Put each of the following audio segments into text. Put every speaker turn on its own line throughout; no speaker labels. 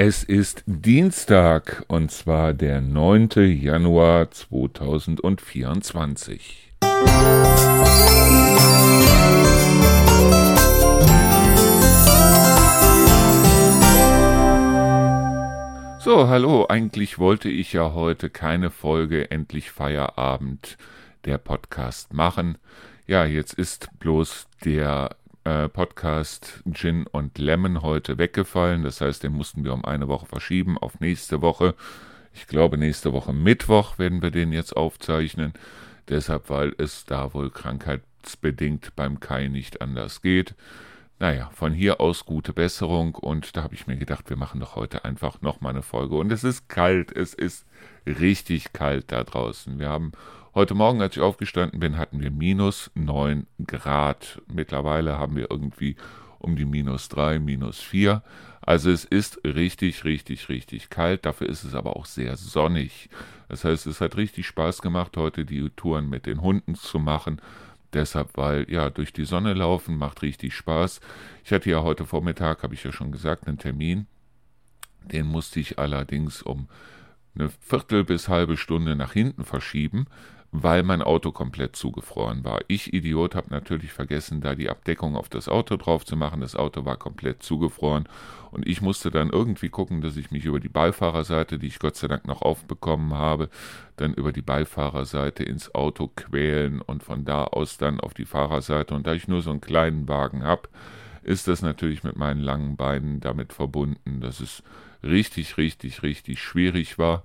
Es ist Dienstag und zwar der 9. Januar 2024. So, hallo, eigentlich wollte ich ja heute keine Folge Endlich Feierabend der Podcast machen. Ja, jetzt ist bloß der äh, Podcast Gin und Lemon heute weggefallen. Das heißt, den mussten wir um eine Woche verschieben auf nächste Woche. Ich glaube, nächste Woche Mittwoch werden wir den jetzt aufzeichnen. Deshalb, weil es da wohl krankheitsbedingt beim Kai nicht anders geht. Naja, von hier aus gute Besserung und da habe ich mir gedacht, wir machen doch heute einfach nochmal eine Folge. Und es ist kalt, es ist richtig kalt da draußen. Wir haben Heute Morgen, als ich aufgestanden bin, hatten wir minus 9 Grad. Mittlerweile haben wir irgendwie um die minus 3, minus 4. Also es ist richtig, richtig, richtig kalt. Dafür ist es aber auch sehr sonnig. Das heißt, es hat richtig Spaß gemacht, heute die Touren mit den Hunden zu machen. Deshalb, weil ja, durch die Sonne laufen macht richtig Spaß. Ich hatte ja heute Vormittag, habe ich ja schon gesagt, einen Termin. Den musste ich allerdings um eine Viertel bis halbe Stunde nach hinten verschieben, weil mein Auto komplett zugefroren war. Ich, Idiot, habe natürlich vergessen, da die Abdeckung auf das Auto drauf zu machen. Das Auto war komplett zugefroren und ich musste dann irgendwie gucken, dass ich mich über die Beifahrerseite, die ich Gott sei Dank noch aufbekommen habe, dann über die Beifahrerseite ins Auto quälen und von da aus dann auf die Fahrerseite. Und da ich nur so einen kleinen Wagen habe, ist das natürlich mit meinen langen Beinen damit verbunden, dass es richtig, richtig, richtig schwierig war.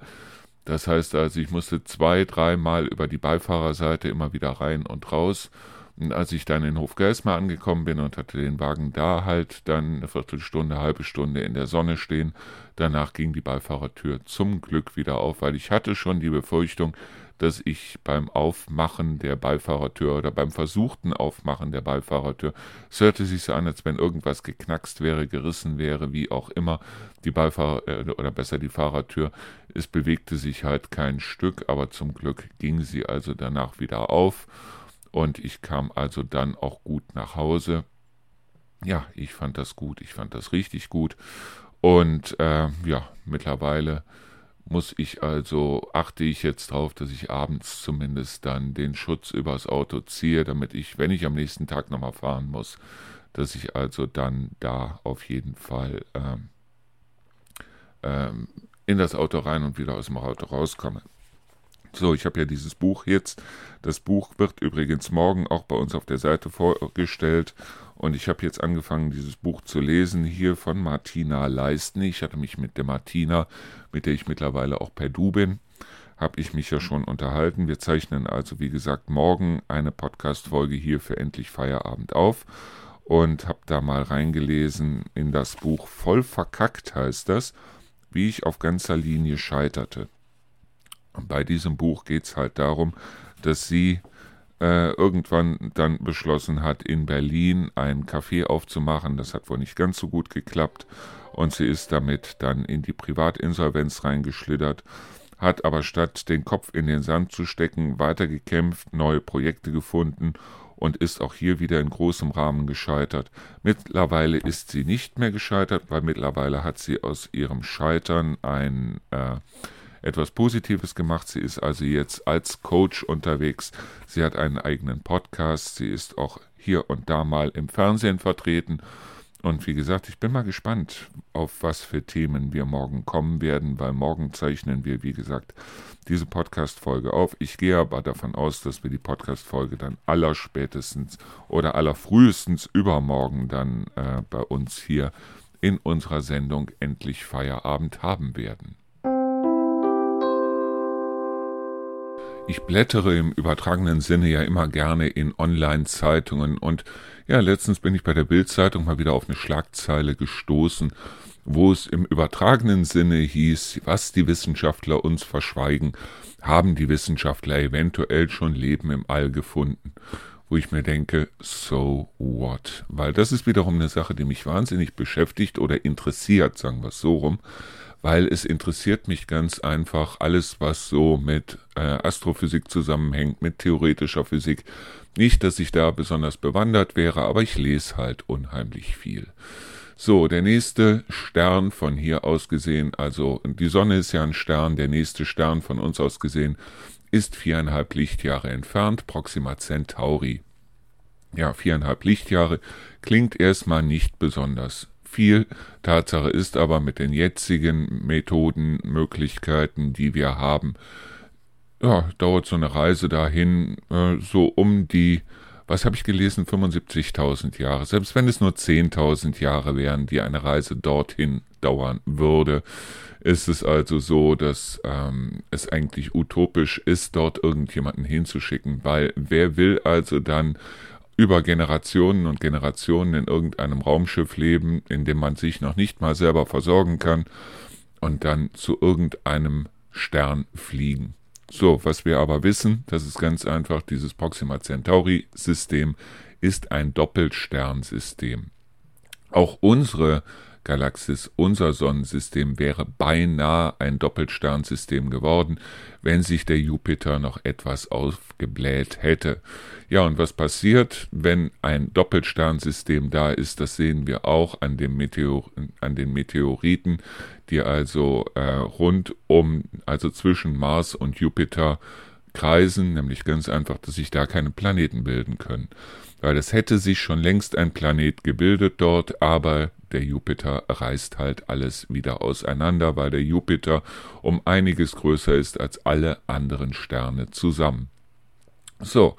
Das heißt also, ich musste zwei, dreimal über die Beifahrerseite immer wieder rein und raus. Und als ich dann in Hofgeismar angekommen bin und hatte den Wagen da halt dann eine Viertelstunde, halbe Stunde in der Sonne stehen, danach ging die Beifahrertür zum Glück wieder auf, weil ich hatte schon die Befürchtung, dass ich beim Aufmachen der Beifahrertür oder beim versuchten Aufmachen der Beifahrertür, es hörte sich so an, als wenn irgendwas geknackst wäre, gerissen wäre, wie auch immer, die Beifahrer äh, oder besser die Fahrertür. Es bewegte sich halt kein Stück, aber zum Glück ging sie also danach wieder auf und ich kam also dann auch gut nach Hause. Ja, ich fand das gut, ich fand das richtig gut und äh, ja, mittlerweile muss ich also, achte ich jetzt darauf, dass ich abends zumindest dann den Schutz übers Auto ziehe, damit ich, wenn ich am nächsten Tag nochmal fahren muss, dass ich also dann da auf jeden Fall ähm, ähm, in das Auto rein und wieder aus dem Auto rauskomme. So, ich habe ja dieses Buch jetzt. Das Buch wird übrigens morgen auch bei uns auf der Seite vorgestellt. Und ich habe jetzt angefangen, dieses Buch zu lesen, hier von Martina Leisten. Ich hatte mich mit der Martina, mit der ich mittlerweile auch per Du bin, habe ich mich ja schon unterhalten. Wir zeichnen also, wie gesagt, morgen eine Podcast-Folge hier für Endlich Feierabend auf. Und habe da mal reingelesen in das Buch Voll verkackt heißt das, wie ich auf ganzer Linie scheiterte. Und bei diesem Buch geht es halt darum, dass sie äh, irgendwann dann beschlossen hat, in Berlin ein Café aufzumachen. Das hat wohl nicht ganz so gut geklappt und sie ist damit dann in die Privatinsolvenz reingeschlittert, hat aber statt den Kopf in den Sand zu stecken, weitergekämpft, neue Projekte gefunden und ist auch hier wieder in großem Rahmen gescheitert. Mittlerweile ist sie nicht mehr gescheitert, weil mittlerweile hat sie aus ihrem Scheitern ein äh, etwas Positives gemacht. Sie ist also jetzt als Coach unterwegs. Sie hat einen eigenen Podcast. Sie ist auch hier und da mal im Fernsehen vertreten. Und wie gesagt, ich bin mal gespannt, auf was für Themen wir morgen kommen werden, weil morgen zeichnen wir, wie gesagt, diese Podcast-Folge auf. Ich gehe aber davon aus, dass wir die Podcast-Folge dann allerspätestens oder allerfrühestens übermorgen dann äh, bei uns hier in unserer Sendung endlich Feierabend haben werden. Ich blättere im übertragenen Sinne ja immer gerne in Online-Zeitungen und ja, letztens bin ich bei der Bild-Zeitung mal wieder auf eine Schlagzeile gestoßen, wo es im übertragenen Sinne hieß, was die Wissenschaftler uns verschweigen, haben die Wissenschaftler eventuell schon Leben im All gefunden. Wo ich mir denke, so what? Weil das ist wiederum eine Sache, die mich wahnsinnig beschäftigt oder interessiert, sagen wir es so rum weil es interessiert mich ganz einfach alles, was so mit äh, Astrophysik zusammenhängt, mit theoretischer Physik. Nicht, dass ich da besonders bewandert wäre, aber ich lese halt unheimlich viel. So, der nächste Stern von hier aus gesehen, also die Sonne ist ja ein Stern, der nächste Stern von uns aus gesehen ist viereinhalb Lichtjahre entfernt, Proxima Centauri. Ja, viereinhalb Lichtjahre klingt erstmal nicht besonders viel. Tatsache ist aber mit den jetzigen Methoden, Möglichkeiten, die wir haben, ja, dauert so eine Reise dahin äh, so um die, was habe ich gelesen, 75.000 Jahre. Selbst wenn es nur 10.000 Jahre wären, die eine Reise dorthin dauern würde, ist es also so, dass ähm, es eigentlich utopisch ist, dort irgendjemanden hinzuschicken, weil wer will also dann über Generationen und Generationen in irgendeinem Raumschiff leben, in dem man sich noch nicht mal selber versorgen kann und dann zu irgendeinem Stern fliegen. So, was wir aber wissen, das ist ganz einfach, dieses Proxima Centauri-System ist ein Doppelsternsystem. Auch unsere Galaxis, unser Sonnensystem wäre beinahe ein Doppelsternsystem geworden, wenn sich der Jupiter noch etwas aufgebläht hätte. Ja, und was passiert, wenn ein Doppelsternsystem da ist, das sehen wir auch an, Meteor an den Meteoriten, die also äh, rund um, also zwischen Mars und Jupiter kreisen, nämlich ganz einfach, dass sich da keine Planeten bilden können. Weil es hätte sich schon längst ein Planet gebildet dort, aber der Jupiter reißt halt alles wieder auseinander, weil der Jupiter um einiges größer ist als alle anderen Sterne zusammen. So,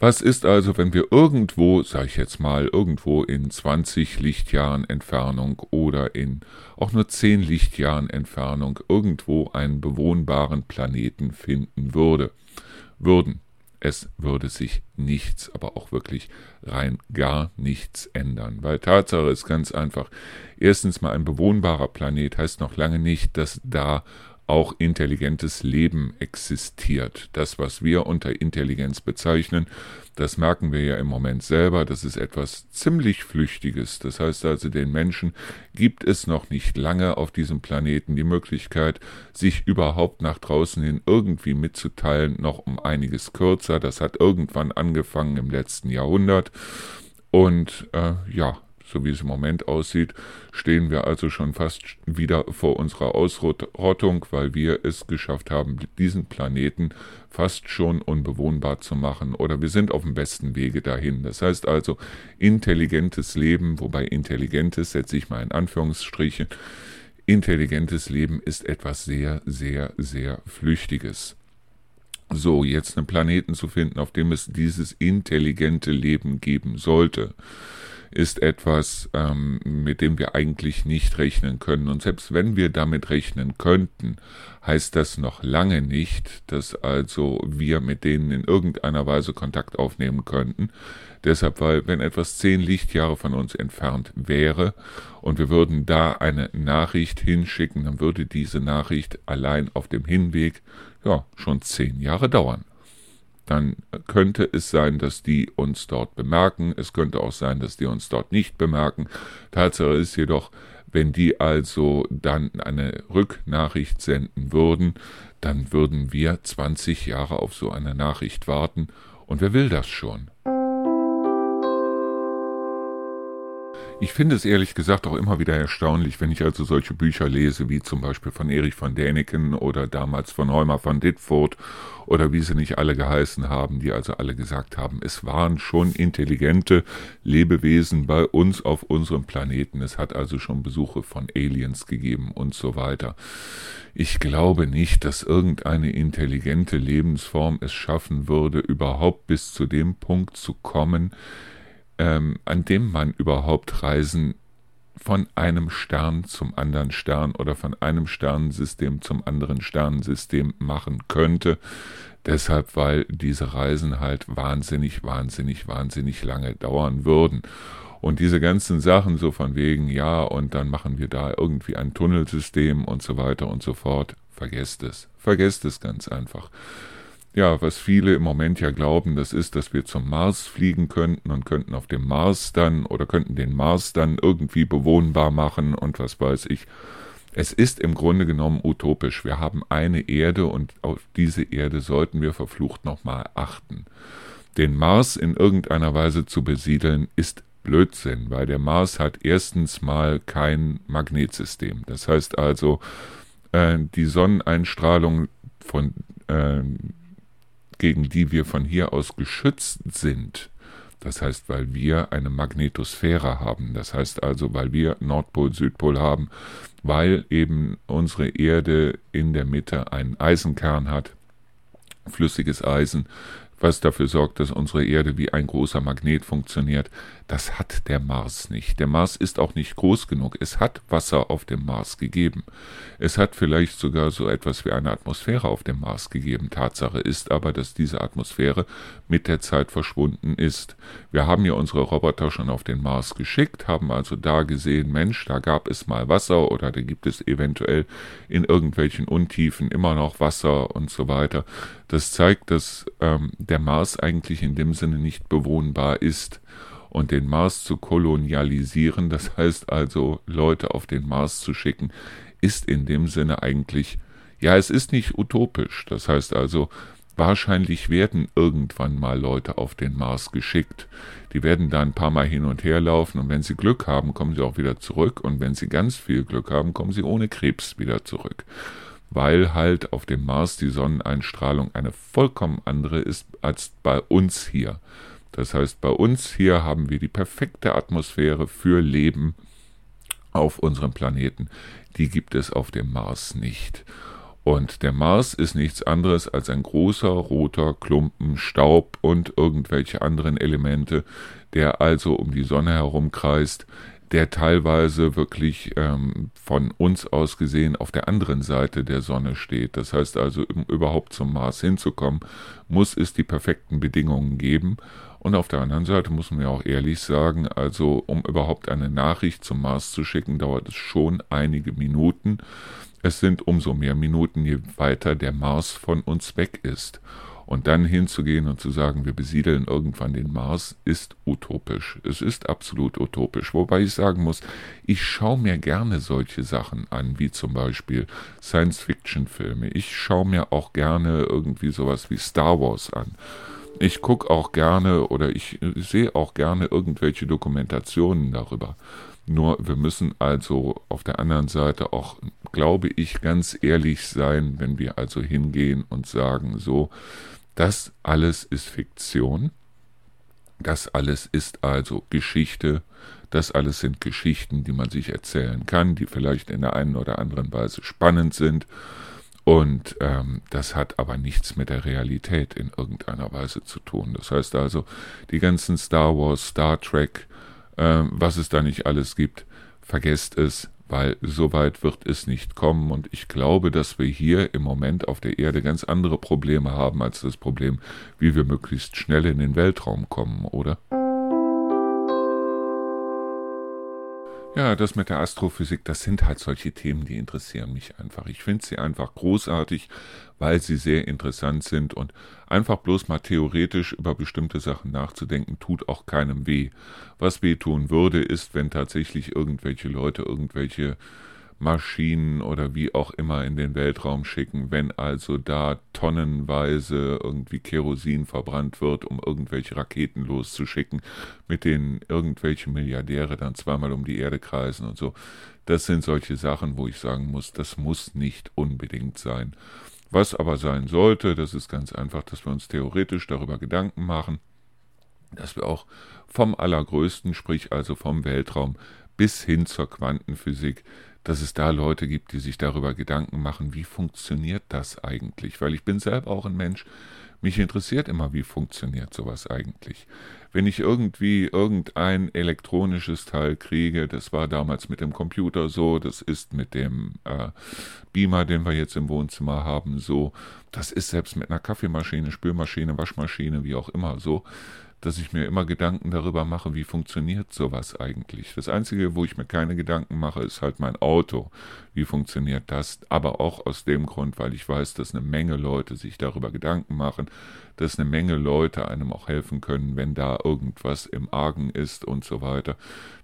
was ist also, wenn wir irgendwo, sag ich jetzt mal, irgendwo in 20 Lichtjahren Entfernung oder in auch nur 10 Lichtjahren Entfernung irgendwo einen bewohnbaren Planeten finden würde, würden? Es würde sich nichts, aber auch wirklich rein gar nichts ändern. Weil Tatsache ist ganz einfach, erstens mal ein bewohnbarer Planet heißt noch lange nicht, dass da auch intelligentes Leben existiert. Das, was wir unter Intelligenz bezeichnen, das merken wir ja im Moment selber, das ist etwas ziemlich Flüchtiges. Das heißt also, den Menschen gibt es noch nicht lange auf diesem Planeten die Möglichkeit, sich überhaupt nach draußen hin irgendwie mitzuteilen, noch um einiges kürzer. Das hat irgendwann angefangen im letzten Jahrhundert. Und äh, ja, so wie es im Moment aussieht, stehen wir also schon fast wieder vor unserer Ausrottung, weil wir es geschafft haben, diesen Planeten fast schon unbewohnbar zu machen oder wir sind auf dem besten Wege dahin. Das heißt also intelligentes Leben, wobei intelligentes setze ich mal in Anführungsstrichen, intelligentes Leben ist etwas sehr, sehr, sehr Flüchtiges. So, jetzt einen Planeten zu finden, auf dem es dieses intelligente Leben geben sollte ist etwas, ähm, mit dem wir eigentlich nicht rechnen können. Und selbst wenn wir damit rechnen könnten, heißt das noch lange nicht, dass also wir mit denen in irgendeiner Weise Kontakt aufnehmen könnten. Deshalb, weil wenn etwas zehn Lichtjahre von uns entfernt wäre und wir würden da eine Nachricht hinschicken, dann würde diese Nachricht allein auf dem Hinweg ja schon zehn Jahre dauern dann könnte es sein, dass die uns dort bemerken. Es könnte auch sein, dass die uns dort nicht bemerken. Tatsache ist jedoch, wenn die also dann eine Rücknachricht senden würden, dann würden wir 20 Jahre auf so eine Nachricht warten. Und wer will das schon? Ich finde es ehrlich gesagt auch immer wieder erstaunlich, wenn ich also solche Bücher lese, wie zum Beispiel von Erich von Däniken oder damals von Heumer von Ditfurth oder wie sie nicht alle geheißen haben, die also alle gesagt haben, es waren schon intelligente Lebewesen bei uns auf unserem Planeten. Es hat also schon Besuche von Aliens gegeben und so weiter. Ich glaube nicht, dass irgendeine intelligente Lebensform es schaffen würde, überhaupt bis zu dem Punkt zu kommen, ähm, an dem man überhaupt Reisen von einem Stern zum anderen Stern oder von einem Sternensystem zum anderen Sternensystem machen könnte. Deshalb, weil diese Reisen halt wahnsinnig, wahnsinnig, wahnsinnig lange dauern würden. Und diese ganzen Sachen so von wegen, ja, und dann machen wir da irgendwie ein Tunnelsystem und so weiter und so fort. Vergesst es. Vergesst es ganz einfach ja, was viele im Moment ja glauben, das ist, dass wir zum Mars fliegen könnten und könnten auf dem Mars dann oder könnten den Mars dann irgendwie bewohnbar machen und was weiß ich. Es ist im Grunde genommen utopisch. Wir haben eine Erde und auf diese Erde sollten wir verflucht nochmal achten. Den Mars in irgendeiner Weise zu besiedeln, ist Blödsinn, weil der Mars hat erstens mal kein Magnetsystem. Das heißt also, äh, die Sonneneinstrahlung, von, äh, gegen die wir von hier aus geschützt sind, das heißt, weil wir eine Magnetosphäre haben, das heißt also, weil wir Nordpol, Südpol haben, weil eben unsere Erde in der Mitte einen Eisenkern hat, flüssiges Eisen, was dafür sorgt, dass unsere Erde wie ein großer Magnet funktioniert. Das hat der Mars nicht. Der Mars ist auch nicht groß genug. Es hat Wasser auf dem Mars gegeben. Es hat vielleicht sogar so etwas wie eine Atmosphäre auf dem Mars gegeben. Tatsache ist aber, dass diese Atmosphäre mit der Zeit verschwunden ist. Wir haben ja unsere Roboter schon auf den Mars geschickt, haben also da gesehen, Mensch, da gab es mal Wasser oder da gibt es eventuell in irgendwelchen Untiefen immer noch Wasser und so weiter. Das zeigt, dass ähm, der Mars eigentlich in dem Sinne nicht bewohnbar ist. Und den Mars zu kolonialisieren, das heißt also Leute auf den Mars zu schicken, ist in dem Sinne eigentlich, ja, es ist nicht utopisch. Das heißt also, wahrscheinlich werden irgendwann mal Leute auf den Mars geschickt. Die werden da ein paar Mal hin und her laufen und wenn sie Glück haben, kommen sie auch wieder zurück und wenn sie ganz viel Glück haben, kommen sie ohne Krebs wieder zurück weil halt auf dem Mars die Sonneneinstrahlung eine vollkommen andere ist als bei uns hier. Das heißt, bei uns hier haben wir die perfekte Atmosphäre für Leben auf unserem Planeten. Die gibt es auf dem Mars nicht. Und der Mars ist nichts anderes als ein großer roter Klumpen Staub und irgendwelche anderen Elemente, der also um die Sonne herumkreist, der teilweise wirklich ähm, von uns aus gesehen auf der anderen Seite der Sonne steht. Das heißt also, um überhaupt zum Mars hinzukommen, muss es die perfekten Bedingungen geben. Und auf der anderen Seite muss man ja auch ehrlich sagen, also um überhaupt eine Nachricht zum Mars zu schicken, dauert es schon einige Minuten. Es sind umso mehr Minuten, je weiter der Mars von uns weg ist. Und dann hinzugehen und zu sagen, wir besiedeln irgendwann den Mars, ist utopisch. Es ist absolut utopisch. Wobei ich sagen muss, ich schaue mir gerne solche Sachen an, wie zum Beispiel Science-Fiction-Filme. Ich schaue mir auch gerne irgendwie sowas wie Star Wars an. Ich gucke auch gerne oder ich sehe auch gerne irgendwelche Dokumentationen darüber. Nur wir müssen also auf der anderen Seite auch, glaube ich, ganz ehrlich sein, wenn wir also hingehen und sagen, so, das alles ist Fiktion. Das alles ist also Geschichte. Das alles sind Geschichten, die man sich erzählen kann, die vielleicht in der einen oder anderen Weise spannend sind. Und ähm, das hat aber nichts mit der Realität in irgendeiner Weise zu tun. Das heißt also, die ganzen Star Wars, Star Trek, äh, was es da nicht alles gibt, vergesst es, weil so weit wird es nicht kommen. Und ich glaube, dass wir hier im Moment auf der Erde ganz andere Probleme haben als das Problem, wie wir möglichst schnell in den Weltraum kommen, oder? Ja, das mit der Astrophysik, das sind halt solche Themen, die interessieren mich einfach. Ich finde sie einfach großartig, weil sie sehr interessant sind und einfach bloß mal theoretisch über bestimmte Sachen nachzudenken, tut auch keinem weh. Was weh tun würde, ist, wenn tatsächlich irgendwelche Leute irgendwelche Maschinen oder wie auch immer in den Weltraum schicken, wenn also da tonnenweise irgendwie Kerosin verbrannt wird, um irgendwelche Raketen loszuschicken, mit denen irgendwelche Milliardäre dann zweimal um die Erde kreisen und so. Das sind solche Sachen, wo ich sagen muss, das muss nicht unbedingt sein. Was aber sein sollte, das ist ganz einfach, dass wir uns theoretisch darüber Gedanken machen, dass wir auch vom Allergrößten, sprich also vom Weltraum bis hin zur Quantenphysik, dass es da Leute gibt, die sich darüber Gedanken machen, wie funktioniert das eigentlich? Weil ich bin selber auch ein Mensch, mich interessiert immer, wie funktioniert sowas eigentlich. Wenn ich irgendwie irgendein elektronisches Teil kriege, das war damals mit dem Computer so, das ist mit dem äh, Beamer, den wir jetzt im Wohnzimmer haben, so, das ist selbst mit einer Kaffeemaschine, Spülmaschine, Waschmaschine, wie auch immer so dass ich mir immer Gedanken darüber mache, wie funktioniert sowas eigentlich. Das Einzige, wo ich mir keine Gedanken mache, ist halt mein Auto. Wie funktioniert das? Aber auch aus dem Grund, weil ich weiß, dass eine Menge Leute sich darüber Gedanken machen, dass eine Menge Leute einem auch helfen können, wenn da irgendwas im Argen ist und so weiter.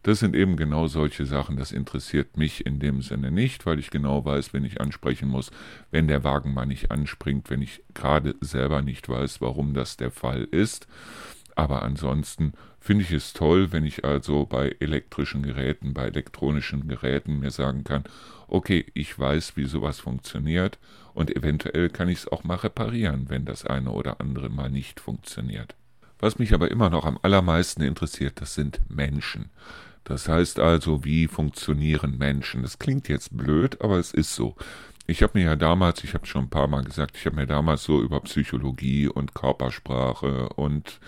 Das sind eben genau solche Sachen, das interessiert mich in dem Sinne nicht, weil ich genau weiß, wenn ich ansprechen muss, wenn der Wagen mal nicht anspringt, wenn ich gerade selber nicht weiß, warum das der Fall ist. Aber ansonsten finde ich es toll, wenn ich also bei elektrischen Geräten, bei elektronischen Geräten mir sagen kann, okay, ich weiß, wie sowas funktioniert und eventuell kann ich es auch mal reparieren, wenn das eine oder andere mal nicht funktioniert. Was mich aber immer noch am allermeisten interessiert, das sind Menschen. Das heißt also, wie funktionieren Menschen? Das klingt jetzt blöd, aber es ist so. Ich habe mir ja damals, ich habe schon ein paar Mal gesagt, ich habe mir damals so über Psychologie und Körpersprache und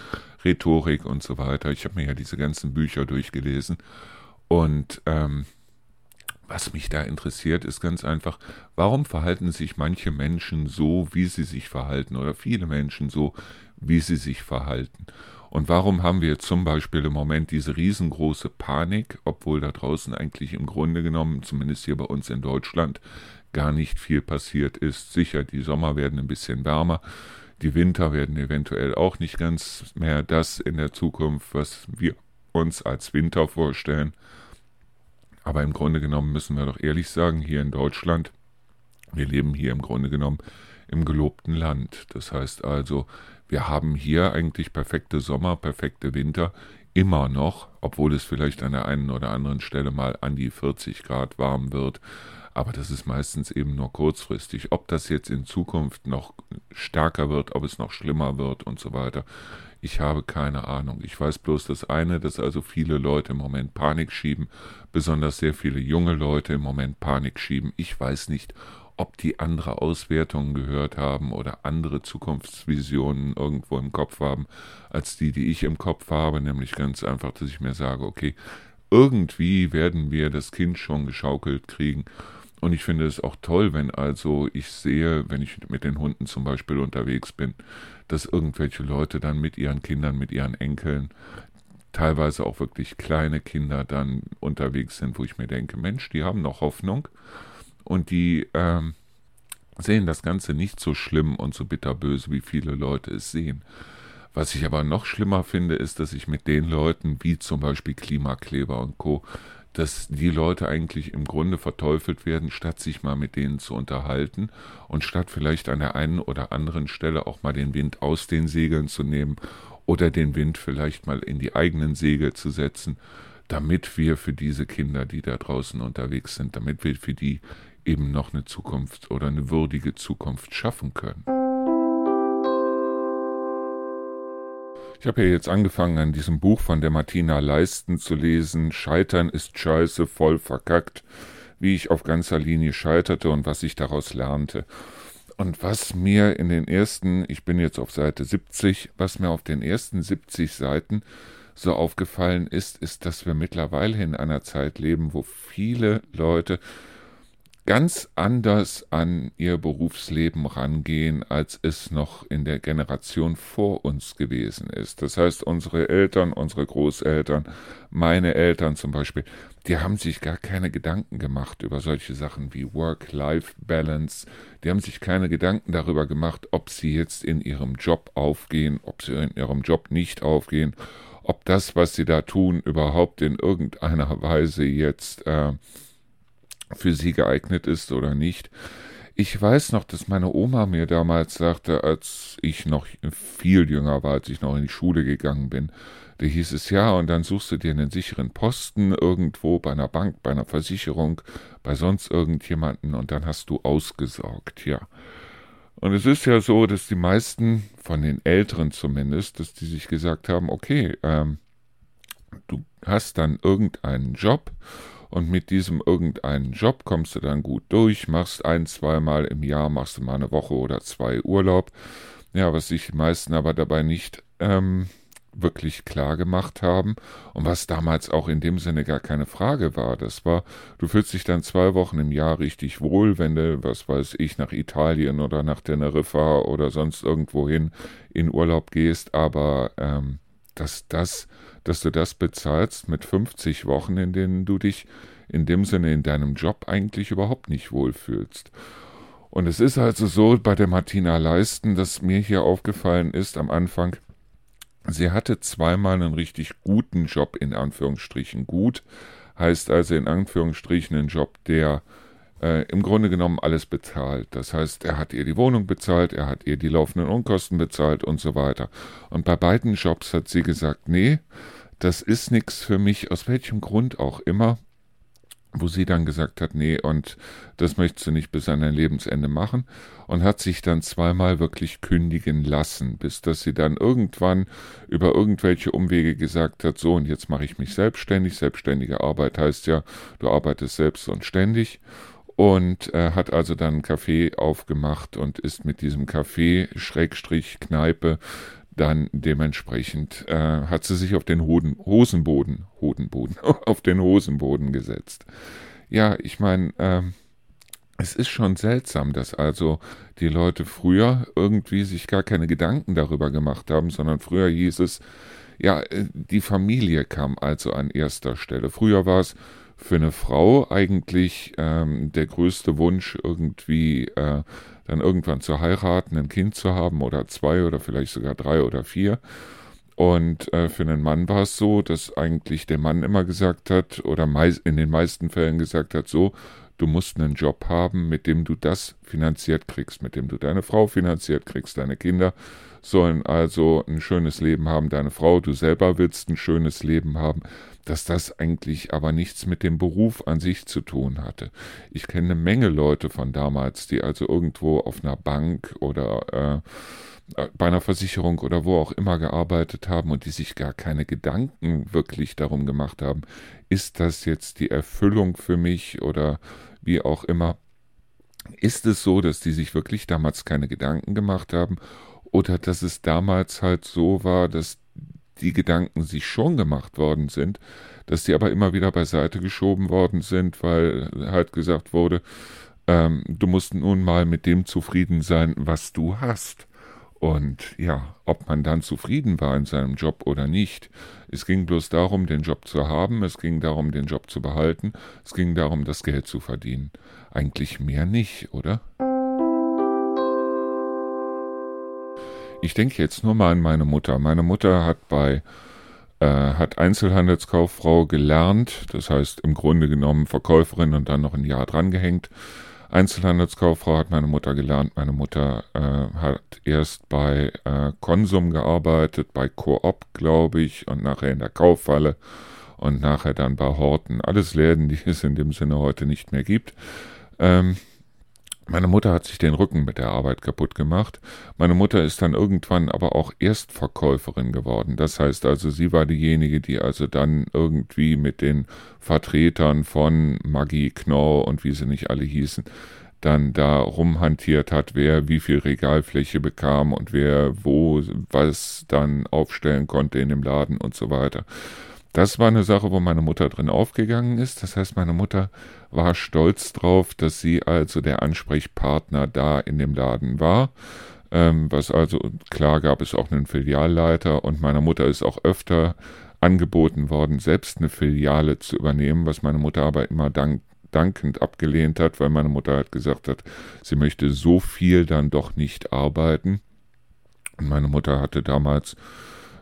Rhetorik und so weiter, ich habe mir ja diese ganzen Bücher durchgelesen. Und ähm, was mich da interessiert, ist ganz einfach, warum verhalten sich manche Menschen so, wie sie sich verhalten, oder viele Menschen so, wie sie sich verhalten. Und warum haben wir zum Beispiel im Moment diese riesengroße Panik, obwohl da draußen eigentlich im Grunde genommen, zumindest hier bei uns in Deutschland, gar nicht viel passiert ist. Sicher, die Sommer werden ein bisschen wärmer, die Winter werden eventuell auch nicht ganz mehr das in der Zukunft, was wir uns als Winter vorstellen. Aber im Grunde genommen müssen wir doch ehrlich sagen, hier in Deutschland, wir leben hier im Grunde genommen im gelobten Land. Das heißt also, wir haben hier eigentlich perfekte Sommer, perfekte Winter, immer noch, obwohl es vielleicht an der einen oder anderen Stelle mal an die 40 Grad warm wird aber das ist meistens eben nur kurzfristig. Ob das jetzt in Zukunft noch stärker wird, ob es noch schlimmer wird und so weiter, ich habe keine Ahnung. Ich weiß bloß das eine, dass also viele Leute im Moment Panik schieben, besonders sehr viele junge Leute im Moment Panik schieben. Ich weiß nicht, ob die andere Auswertungen gehört haben oder andere Zukunftsvisionen irgendwo im Kopf haben, als die, die ich im Kopf habe, nämlich ganz einfach, dass ich mir sage, okay, irgendwie werden wir das Kind schon geschaukelt kriegen und ich finde es auch toll, wenn also ich sehe, wenn ich mit den Hunden zum Beispiel unterwegs bin, dass irgendwelche Leute dann mit ihren Kindern, mit ihren Enkeln, teilweise auch wirklich kleine Kinder dann unterwegs sind, wo ich mir denke, Mensch, die haben noch Hoffnung und die ähm, sehen das Ganze nicht so schlimm und so bitterböse, wie viele Leute es sehen. Was ich aber noch schlimmer finde, ist, dass ich mit den Leuten, wie zum Beispiel Klimakleber und Co., dass die Leute eigentlich im Grunde verteufelt werden, statt sich mal mit denen zu unterhalten und statt vielleicht an der einen oder anderen Stelle auch mal den Wind aus den Segeln zu nehmen oder den Wind vielleicht mal in die eigenen Segel zu setzen, damit wir für diese Kinder, die da draußen unterwegs sind, damit wir für die eben noch eine Zukunft oder eine würdige Zukunft schaffen können. Ich habe ja jetzt angefangen, an diesem Buch von der Martina Leisten zu lesen. Scheitern ist scheiße, voll verkackt, wie ich auf ganzer Linie scheiterte und was ich daraus lernte. Und was mir in den ersten, ich bin jetzt auf Seite 70, was mir auf den ersten 70 Seiten so aufgefallen ist, ist, dass wir mittlerweile in einer Zeit leben, wo viele Leute ganz anders an ihr Berufsleben rangehen, als es noch in der Generation vor uns gewesen ist. Das heißt, unsere Eltern, unsere Großeltern, meine Eltern zum Beispiel, die haben sich gar keine Gedanken gemacht über solche Sachen wie Work-Life-Balance. Die haben sich keine Gedanken darüber gemacht, ob sie jetzt in ihrem Job aufgehen, ob sie in ihrem Job nicht aufgehen, ob das, was sie da tun, überhaupt in irgendeiner Weise jetzt äh, für sie geeignet ist oder nicht. Ich weiß noch, dass meine Oma mir damals sagte, als ich noch viel jünger war, als ich noch in die Schule gegangen bin, da hieß es ja, und dann suchst du dir einen sicheren Posten irgendwo bei einer Bank, bei einer Versicherung, bei sonst irgendjemanden und dann hast du ausgesorgt, ja. Und es ist ja so, dass die meisten von den Älteren zumindest, dass die sich gesagt haben, okay, ähm, du hast dann irgendeinen Job und mit diesem irgendeinen Job kommst du dann gut durch, machst ein, zweimal im Jahr, machst du mal eine Woche oder zwei Urlaub. Ja, was sich die meisten aber dabei nicht ähm, wirklich klar gemacht haben und was damals auch in dem Sinne gar keine Frage war. Das war, du fühlst dich dann zwei Wochen im Jahr richtig wohl, wenn du, was weiß ich, nach Italien oder nach Teneriffa oder sonst irgendwohin in Urlaub gehst, aber ähm, dass das dass du das bezahlst mit 50 Wochen, in denen du dich in dem Sinne in deinem Job eigentlich überhaupt nicht wohlfühlst. Und es ist also so bei der Martina Leisten, dass mir hier aufgefallen ist am Anfang, sie hatte zweimal einen richtig guten Job in Anführungsstrichen. Gut heißt also in Anführungsstrichen einen Job, der äh, im Grunde genommen alles bezahlt. Das heißt, er hat ihr die Wohnung bezahlt, er hat ihr die laufenden Unkosten bezahlt und so weiter. Und bei beiden Jobs hat sie gesagt, nee, das ist nichts für mich, aus welchem Grund auch immer. Wo sie dann gesagt hat, nee, und das möchtest du nicht bis an dein Lebensende machen. Und hat sich dann zweimal wirklich kündigen lassen, bis dass sie dann irgendwann über irgendwelche Umwege gesagt hat, so und jetzt mache ich mich selbstständig. Selbstständige Arbeit heißt ja, du arbeitest selbst und ständig. Und äh, hat also dann einen Café aufgemacht und ist mit diesem Café Schrägstrich Kneipe dann dementsprechend äh, hat sie sich auf den Hoden, Hosenboden, Hodenboden, auf den Hosenboden gesetzt. Ja, ich meine, ähm, es ist schon seltsam, dass also die Leute früher irgendwie sich gar keine Gedanken darüber gemacht haben, sondern früher hieß es, ja, äh, die Familie kam also an erster Stelle. Früher war es für eine Frau eigentlich ähm, der größte Wunsch, irgendwie äh, dann irgendwann zu heiraten, ein Kind zu haben oder zwei oder vielleicht sogar drei oder vier. Und äh, für einen Mann war es so, dass eigentlich der Mann immer gesagt hat oder in den meisten Fällen gesagt hat, so, du musst einen Job haben, mit dem du das finanziert kriegst, mit dem du deine Frau finanziert kriegst, deine Kinder sollen also ein schönes Leben haben, deine Frau, du selber willst ein schönes Leben haben dass das eigentlich aber nichts mit dem Beruf an sich zu tun hatte. Ich kenne eine Menge Leute von damals, die also irgendwo auf einer Bank oder äh, äh, bei einer Versicherung oder wo auch immer gearbeitet haben und die sich gar keine Gedanken wirklich darum gemacht haben, ist das jetzt die Erfüllung für mich oder wie auch immer. Ist es so, dass die sich wirklich damals keine Gedanken gemacht haben oder dass es damals halt so war, dass die Gedanken sich schon gemacht worden sind, dass die aber immer wieder beiseite geschoben worden sind, weil halt gesagt wurde, ähm, du musst nun mal mit dem zufrieden sein, was du hast. Und ja, ob man dann zufrieden war in seinem Job oder nicht, es ging bloß darum, den Job zu haben, es ging darum, den Job zu behalten, es ging darum, das Geld zu verdienen. Eigentlich mehr nicht, oder? Ich denke jetzt nur mal an meine Mutter. Meine Mutter hat bei äh, hat Einzelhandelskauffrau gelernt, das heißt im Grunde genommen Verkäuferin und dann noch ein Jahr drangehängt. Einzelhandelskauffrau hat meine Mutter gelernt. Meine Mutter äh, hat erst bei äh, Konsum gearbeitet, bei Coop, glaube ich, und nachher in der Kaufhalle und nachher dann bei Horten. Alles Läden, die es in dem Sinne heute nicht mehr gibt. Ähm, meine Mutter hat sich den Rücken mit der Arbeit kaputt gemacht. Meine Mutter ist dann irgendwann aber auch Erstverkäuferin geworden. Das heißt also, sie war diejenige, die also dann irgendwie mit den Vertretern von Maggie Knorr und wie sie nicht alle hießen, dann da rumhantiert hat, wer wie viel Regalfläche bekam und wer wo was dann aufstellen konnte in dem Laden und so weiter. Das war eine Sache, wo meine Mutter drin aufgegangen ist. Das heißt, meine Mutter war stolz drauf, dass sie also der Ansprechpartner da in dem Laden war. Ähm, was also, klar gab es auch einen Filialleiter und meiner Mutter ist auch öfter angeboten worden, selbst eine Filiale zu übernehmen, was meine Mutter aber immer dank, dankend abgelehnt hat, weil meine Mutter halt gesagt hat, sie möchte so viel dann doch nicht arbeiten. Und meine Mutter hatte damals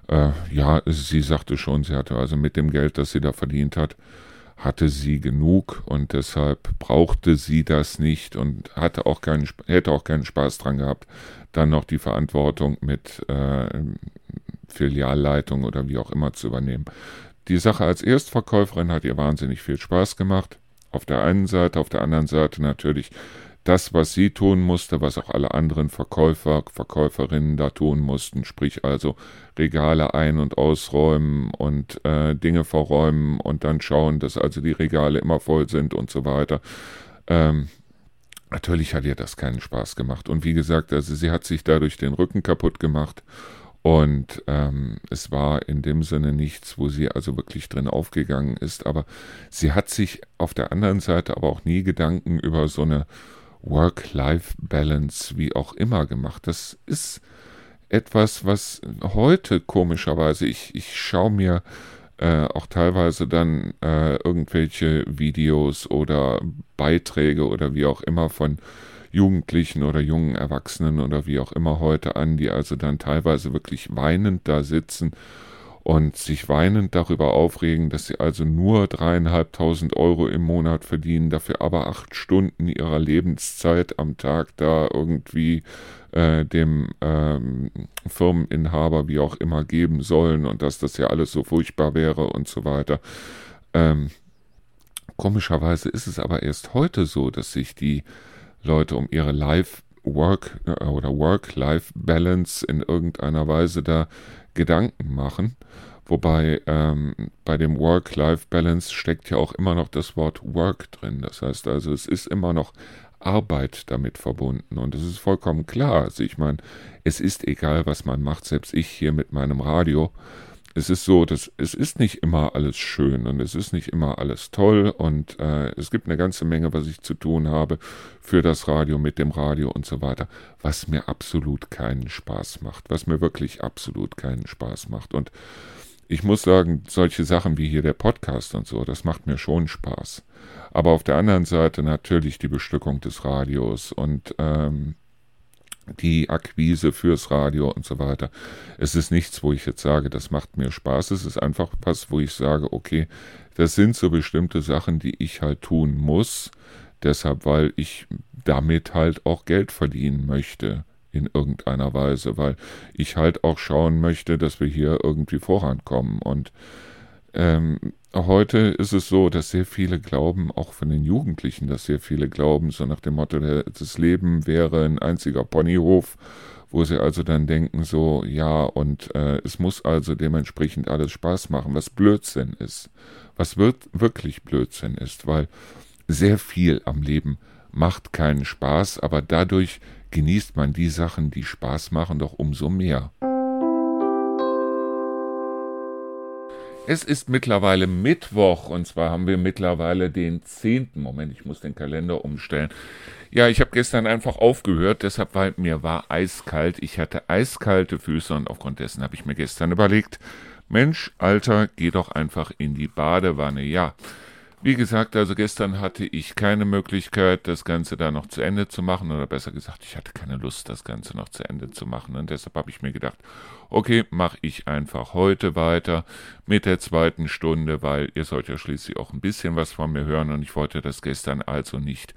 äh, ja, sie sagte schon, sie hatte also mit dem Geld, das sie da verdient hat, hatte sie genug und deshalb brauchte sie das nicht und hatte auch keinen, hätte auch keinen Spaß dran gehabt, dann noch die Verantwortung mit äh, Filialleitung oder wie auch immer zu übernehmen. Die Sache als Erstverkäuferin hat ihr wahnsinnig viel Spaß gemacht. Auf der einen Seite, auf der anderen Seite natürlich das, was sie tun musste, was auch alle anderen Verkäufer, Verkäuferinnen da tun mussten, sprich also Regale ein- und ausräumen und äh, Dinge verräumen und dann schauen, dass also die Regale immer voll sind und so weiter. Ähm, natürlich hat ihr das keinen Spaß gemacht. Und wie gesagt, also sie hat sich dadurch den Rücken kaputt gemacht und ähm, es war in dem Sinne nichts, wo sie also wirklich drin aufgegangen ist. Aber sie hat sich auf der anderen Seite aber auch nie Gedanken über so eine Work-Life-Balance, wie auch immer gemacht. Das ist etwas, was heute komischerweise, ich, ich schaue mir äh, auch teilweise dann äh, irgendwelche Videos oder Beiträge oder wie auch immer von Jugendlichen oder jungen Erwachsenen oder wie auch immer heute an, die also dann teilweise wirklich weinend da sitzen und sich weinend darüber aufregen, dass sie also nur dreieinhalbtausend Euro im Monat verdienen, dafür aber acht Stunden ihrer Lebenszeit am Tag da irgendwie äh, dem ähm, Firmeninhaber wie auch immer geben sollen und dass das ja alles so furchtbar wäre und so weiter. Ähm, komischerweise ist es aber erst heute so, dass sich die Leute um ihre Life Work äh, oder Work-Life-Balance in irgendeiner Weise da Gedanken machen. Wobei ähm, bei dem Work-Life-Balance steckt ja auch immer noch das Wort Work drin. Das heißt also, es ist immer noch Arbeit damit verbunden. Und es ist vollkommen klar. Also ich meine, es ist egal, was man macht, selbst ich hier mit meinem Radio es ist so, dass es ist nicht immer alles schön und es ist nicht immer alles toll und äh, es gibt eine ganze Menge, was ich zu tun habe für das Radio, mit dem Radio und so weiter, was mir absolut keinen Spaß macht, was mir wirklich absolut keinen Spaß macht. Und ich muss sagen, solche Sachen wie hier der Podcast und so, das macht mir schon Spaß. Aber auf der anderen Seite natürlich die Bestückung des Radios und ähm, die Akquise fürs Radio und so weiter. Es ist nichts, wo ich jetzt sage, das macht mir Spaß. Es ist einfach was, wo ich sage, okay, das sind so bestimmte Sachen, die ich halt tun muss. Deshalb, weil ich damit halt auch Geld verdienen möchte in irgendeiner Weise, weil ich halt auch schauen möchte, dass wir hier irgendwie vorankommen. Und ähm, heute ist es so, dass sehr viele glauben, auch von den Jugendlichen, dass sehr viele glauben, so nach dem Motto, das Leben wäre ein einziger Ponyhof, wo sie also dann denken, so, ja, und äh, es muss also dementsprechend alles Spaß machen, was Blödsinn ist. Was wird wirklich Blödsinn ist, weil sehr viel am Leben macht keinen Spaß, aber dadurch genießt man die Sachen, die Spaß machen, doch umso mehr. Es ist mittlerweile Mittwoch und zwar haben wir mittlerweile den 10. Moment, ich muss den Kalender umstellen. Ja, ich habe gestern einfach aufgehört, deshalb weil mir war eiskalt. Ich hatte eiskalte Füße und aufgrund dessen habe ich mir gestern überlegt, Mensch, Alter, geh doch einfach in die Badewanne. Ja, wie gesagt, also gestern hatte ich keine Möglichkeit, das Ganze da noch zu Ende zu machen, oder besser gesagt, ich hatte keine Lust, das Ganze noch zu Ende zu machen. Und deshalb habe ich mir gedacht, okay, mache ich einfach heute weiter mit der zweiten Stunde, weil ihr sollt ja schließlich auch ein bisschen was von mir hören und ich wollte das gestern also nicht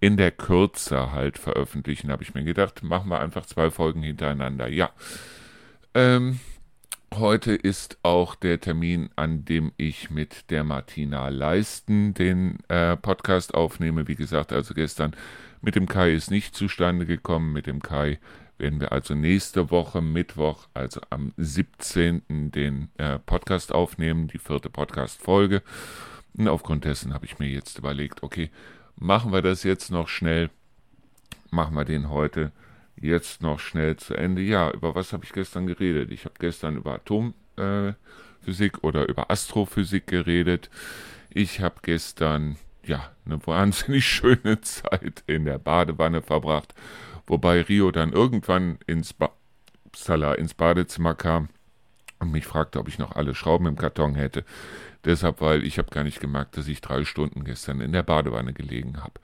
in der Kürze halt veröffentlichen, habe ich mir gedacht, machen wir einfach zwei Folgen hintereinander. Ja. Ähm, Heute ist auch der Termin, an dem ich mit der Martina Leisten den äh, Podcast aufnehme. Wie gesagt, also gestern mit dem Kai ist nicht zustande gekommen. Mit dem Kai werden wir also nächste Woche Mittwoch, also am 17. den äh, Podcast aufnehmen, die vierte Podcast-Folge. Und aufgrund dessen habe ich mir jetzt überlegt, okay, machen wir das jetzt noch schnell, machen wir den heute jetzt noch schnell zu Ende. Ja, über was habe ich gestern geredet? Ich habe gestern über Atomphysik äh, oder über Astrophysik geredet. Ich habe gestern ja eine wahnsinnig schöne Zeit in der Badewanne verbracht, wobei Rio dann irgendwann ins, ba Salah, ins Badezimmer kam und mich fragte, ob ich noch alle Schrauben im Karton hätte. Deshalb, weil ich habe gar nicht gemerkt, dass ich drei Stunden gestern in der Badewanne gelegen habe.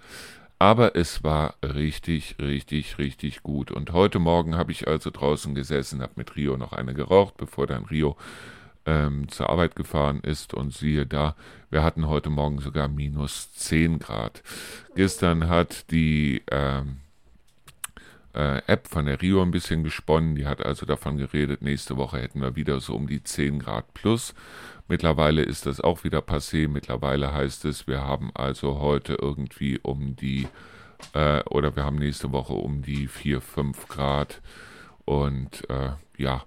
Aber es war richtig, richtig, richtig gut. Und heute Morgen habe ich also draußen gesessen, habe mit Rio noch eine geraucht, bevor dann Rio ähm, zur Arbeit gefahren ist. Und siehe da, wir hatten heute Morgen sogar minus 10 Grad. Gestern hat die ähm, äh, App von der Rio ein bisschen gesponnen. Die hat also davon geredet, nächste Woche hätten wir wieder so um die 10 Grad plus. Mittlerweile ist das auch wieder passé. Mittlerweile heißt es, wir haben also heute irgendwie um die, äh, oder wir haben nächste Woche um die 4, 5 Grad. Und äh, ja,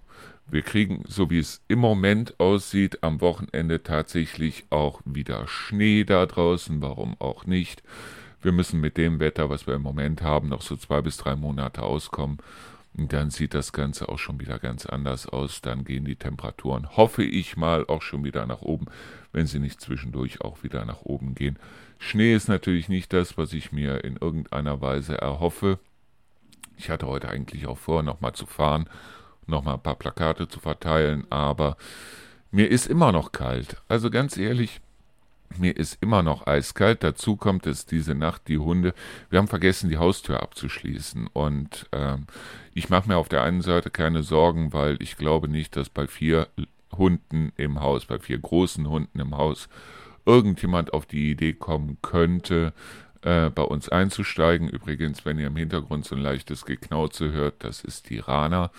wir kriegen, so wie es im Moment aussieht, am Wochenende tatsächlich auch wieder Schnee da draußen. Warum auch nicht? Wir müssen mit dem Wetter, was wir im Moment haben, noch so zwei bis drei Monate auskommen. Und dann sieht das Ganze auch schon wieder ganz anders aus. Dann gehen die Temperaturen, hoffe ich mal, auch schon wieder nach oben, wenn sie nicht zwischendurch auch wieder nach oben gehen. Schnee ist natürlich nicht das, was ich mir in irgendeiner Weise erhoffe. Ich hatte heute eigentlich auch vor, nochmal zu fahren, nochmal ein paar Plakate zu verteilen, aber mir ist immer noch kalt. Also ganz ehrlich, mir ist immer noch eiskalt. Dazu kommt es diese Nacht, die Hunde. Wir haben vergessen, die Haustür abzuschließen. Und ähm, ich mache mir auf der einen Seite keine Sorgen, weil ich glaube nicht, dass bei vier Hunden im Haus, bei vier großen Hunden im Haus, irgendjemand auf die Idee kommen könnte, äh, bei uns einzusteigen. Übrigens, wenn ihr im Hintergrund so ein leichtes Geknauze hört, das ist die Rana.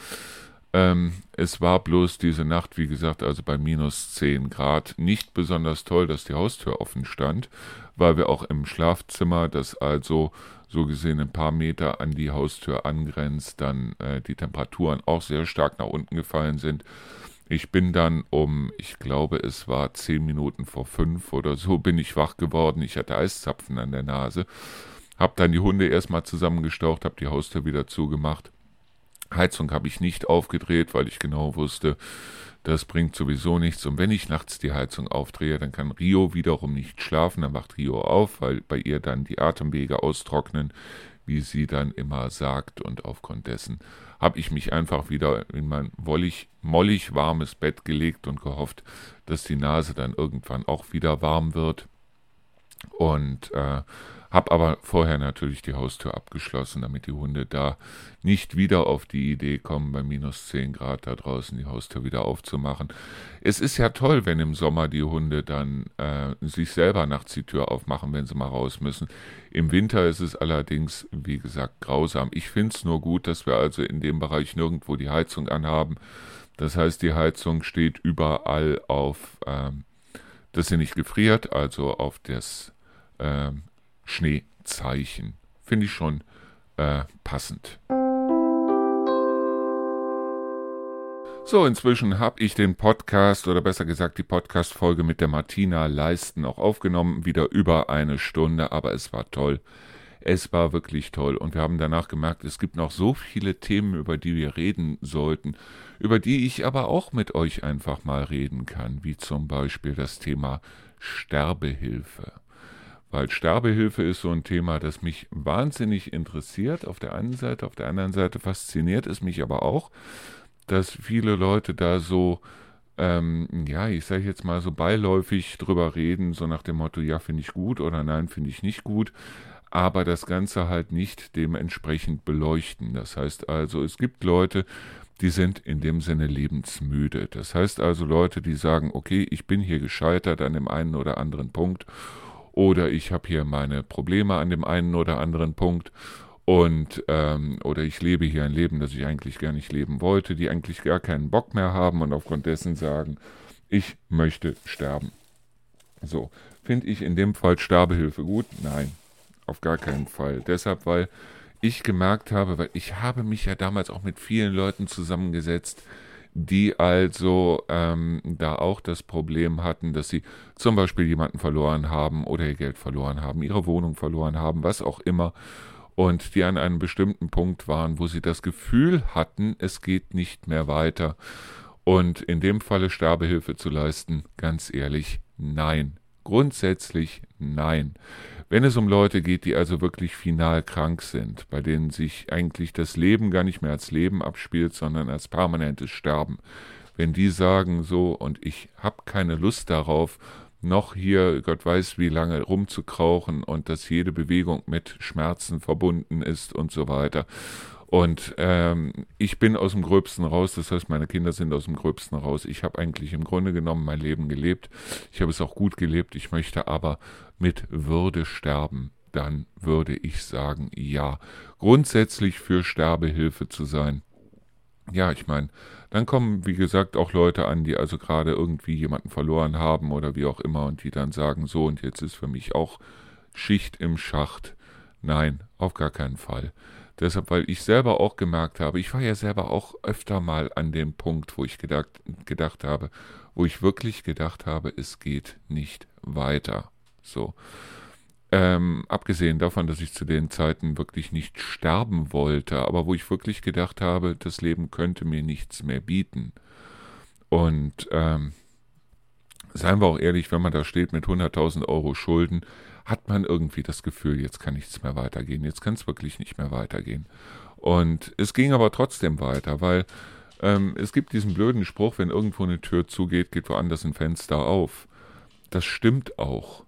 Ähm, es war bloß diese Nacht, wie gesagt, also bei minus 10 Grad, nicht besonders toll, dass die Haustür offen stand, weil wir auch im Schlafzimmer, das also so gesehen ein paar Meter an die Haustür angrenzt, dann äh, die Temperaturen auch sehr stark nach unten gefallen sind. Ich bin dann um, ich glaube, es war zehn Minuten vor fünf oder so, bin ich wach geworden. Ich hatte Eiszapfen an der Nase. Hab dann die Hunde erstmal zusammengestaucht, hab die Haustür wieder zugemacht. Heizung habe ich nicht aufgedreht, weil ich genau wusste, das bringt sowieso nichts. Und wenn ich nachts die Heizung aufdrehe, dann kann Rio wiederum nicht schlafen. Dann wacht Rio auf, weil bei ihr dann die Atemwege austrocknen, wie sie dann immer sagt. Und aufgrund dessen habe ich mich einfach wieder in mein wollig, mollig warmes Bett gelegt und gehofft, dass die Nase dann irgendwann auch wieder warm wird. Und äh, habe aber vorher natürlich die Haustür abgeschlossen, damit die Hunde da nicht wieder auf die Idee kommen, bei minus 10 Grad da draußen die Haustür wieder aufzumachen. Es ist ja toll, wenn im Sommer die Hunde dann äh, sich selber nachts die Tür aufmachen, wenn sie mal raus müssen. Im Winter ist es allerdings, wie gesagt, grausam. Ich finde es nur gut, dass wir also in dem Bereich nirgendwo die Heizung anhaben. Das heißt, die Heizung steht überall auf, ähm, dass sie nicht gefriert, also auf das ähm, Schneezeichen. Finde ich schon äh, passend. So, inzwischen habe ich den Podcast oder besser gesagt die Podcast-Folge mit der Martina Leisten auch aufgenommen. Wieder über eine Stunde, aber es war toll. Es war wirklich toll und wir haben danach gemerkt, es gibt noch so viele Themen, über die wir reden sollten, über die ich aber auch mit euch einfach mal reden kann, wie zum Beispiel das Thema Sterbehilfe weil Sterbehilfe ist so ein Thema, das mich wahnsinnig interessiert auf der einen Seite, auf der anderen Seite fasziniert es mich aber auch, dass viele Leute da so, ähm, ja, ich sage jetzt mal so beiläufig drüber reden, so nach dem Motto, ja, finde ich gut oder nein, finde ich nicht gut, aber das Ganze halt nicht dementsprechend beleuchten. Das heißt also, es gibt Leute, die sind in dem Sinne lebensmüde. Das heißt also Leute, die sagen, okay, ich bin hier gescheitert an dem einen oder anderen Punkt oder ich habe hier meine Probleme an dem einen oder anderen Punkt und ähm, oder ich lebe hier ein Leben, das ich eigentlich gar nicht leben wollte, die eigentlich gar keinen Bock mehr haben und aufgrund dessen sagen, ich möchte sterben. So, finde ich in dem Fall Sterbehilfe gut? Nein, auf gar keinen Fall. Deshalb, weil ich gemerkt habe, weil ich habe mich ja damals auch mit vielen Leuten zusammengesetzt, die also ähm, da auch das Problem hatten, dass sie zum Beispiel jemanden verloren haben oder ihr Geld verloren haben, ihre Wohnung verloren haben, was auch immer, und die an einem bestimmten Punkt waren, wo sie das Gefühl hatten, es geht nicht mehr weiter. Und in dem Falle Sterbehilfe zu leisten, ganz ehrlich, nein. Grundsätzlich nein. Wenn es um Leute geht, die also wirklich final krank sind, bei denen sich eigentlich das Leben gar nicht mehr als Leben abspielt, sondern als permanentes Sterben, wenn die sagen so, und ich habe keine Lust darauf, noch hier, Gott weiß wie lange, rumzukrauchen und dass jede Bewegung mit Schmerzen verbunden ist und so weiter. Und ähm, ich bin aus dem Gröbsten raus, das heißt, meine Kinder sind aus dem Gröbsten raus. Ich habe eigentlich im Grunde genommen mein Leben gelebt. Ich habe es auch gut gelebt. Ich möchte aber mit Würde sterben. Dann würde ich sagen, ja. Grundsätzlich für Sterbehilfe zu sein. Ja, ich meine, dann kommen, wie gesagt, auch Leute an, die also gerade irgendwie jemanden verloren haben oder wie auch immer und die dann sagen, so und jetzt ist für mich auch Schicht im Schacht. Nein, auf gar keinen Fall. Deshalb, weil ich selber auch gemerkt habe, ich war ja selber auch öfter mal an dem Punkt, wo ich gedacht, gedacht habe, wo ich wirklich gedacht habe, es geht nicht weiter. So. Ähm, abgesehen davon, dass ich zu den Zeiten wirklich nicht sterben wollte, aber wo ich wirklich gedacht habe, das Leben könnte mir nichts mehr bieten. Und ähm, seien wir auch ehrlich, wenn man da steht mit 100.000 Euro Schulden, hat man irgendwie das Gefühl, jetzt kann nichts mehr weitergehen, jetzt kann es wirklich nicht mehr weitergehen. Und es ging aber trotzdem weiter, weil ähm, es gibt diesen blöden Spruch, wenn irgendwo eine Tür zugeht, geht woanders ein Fenster auf. Das stimmt auch.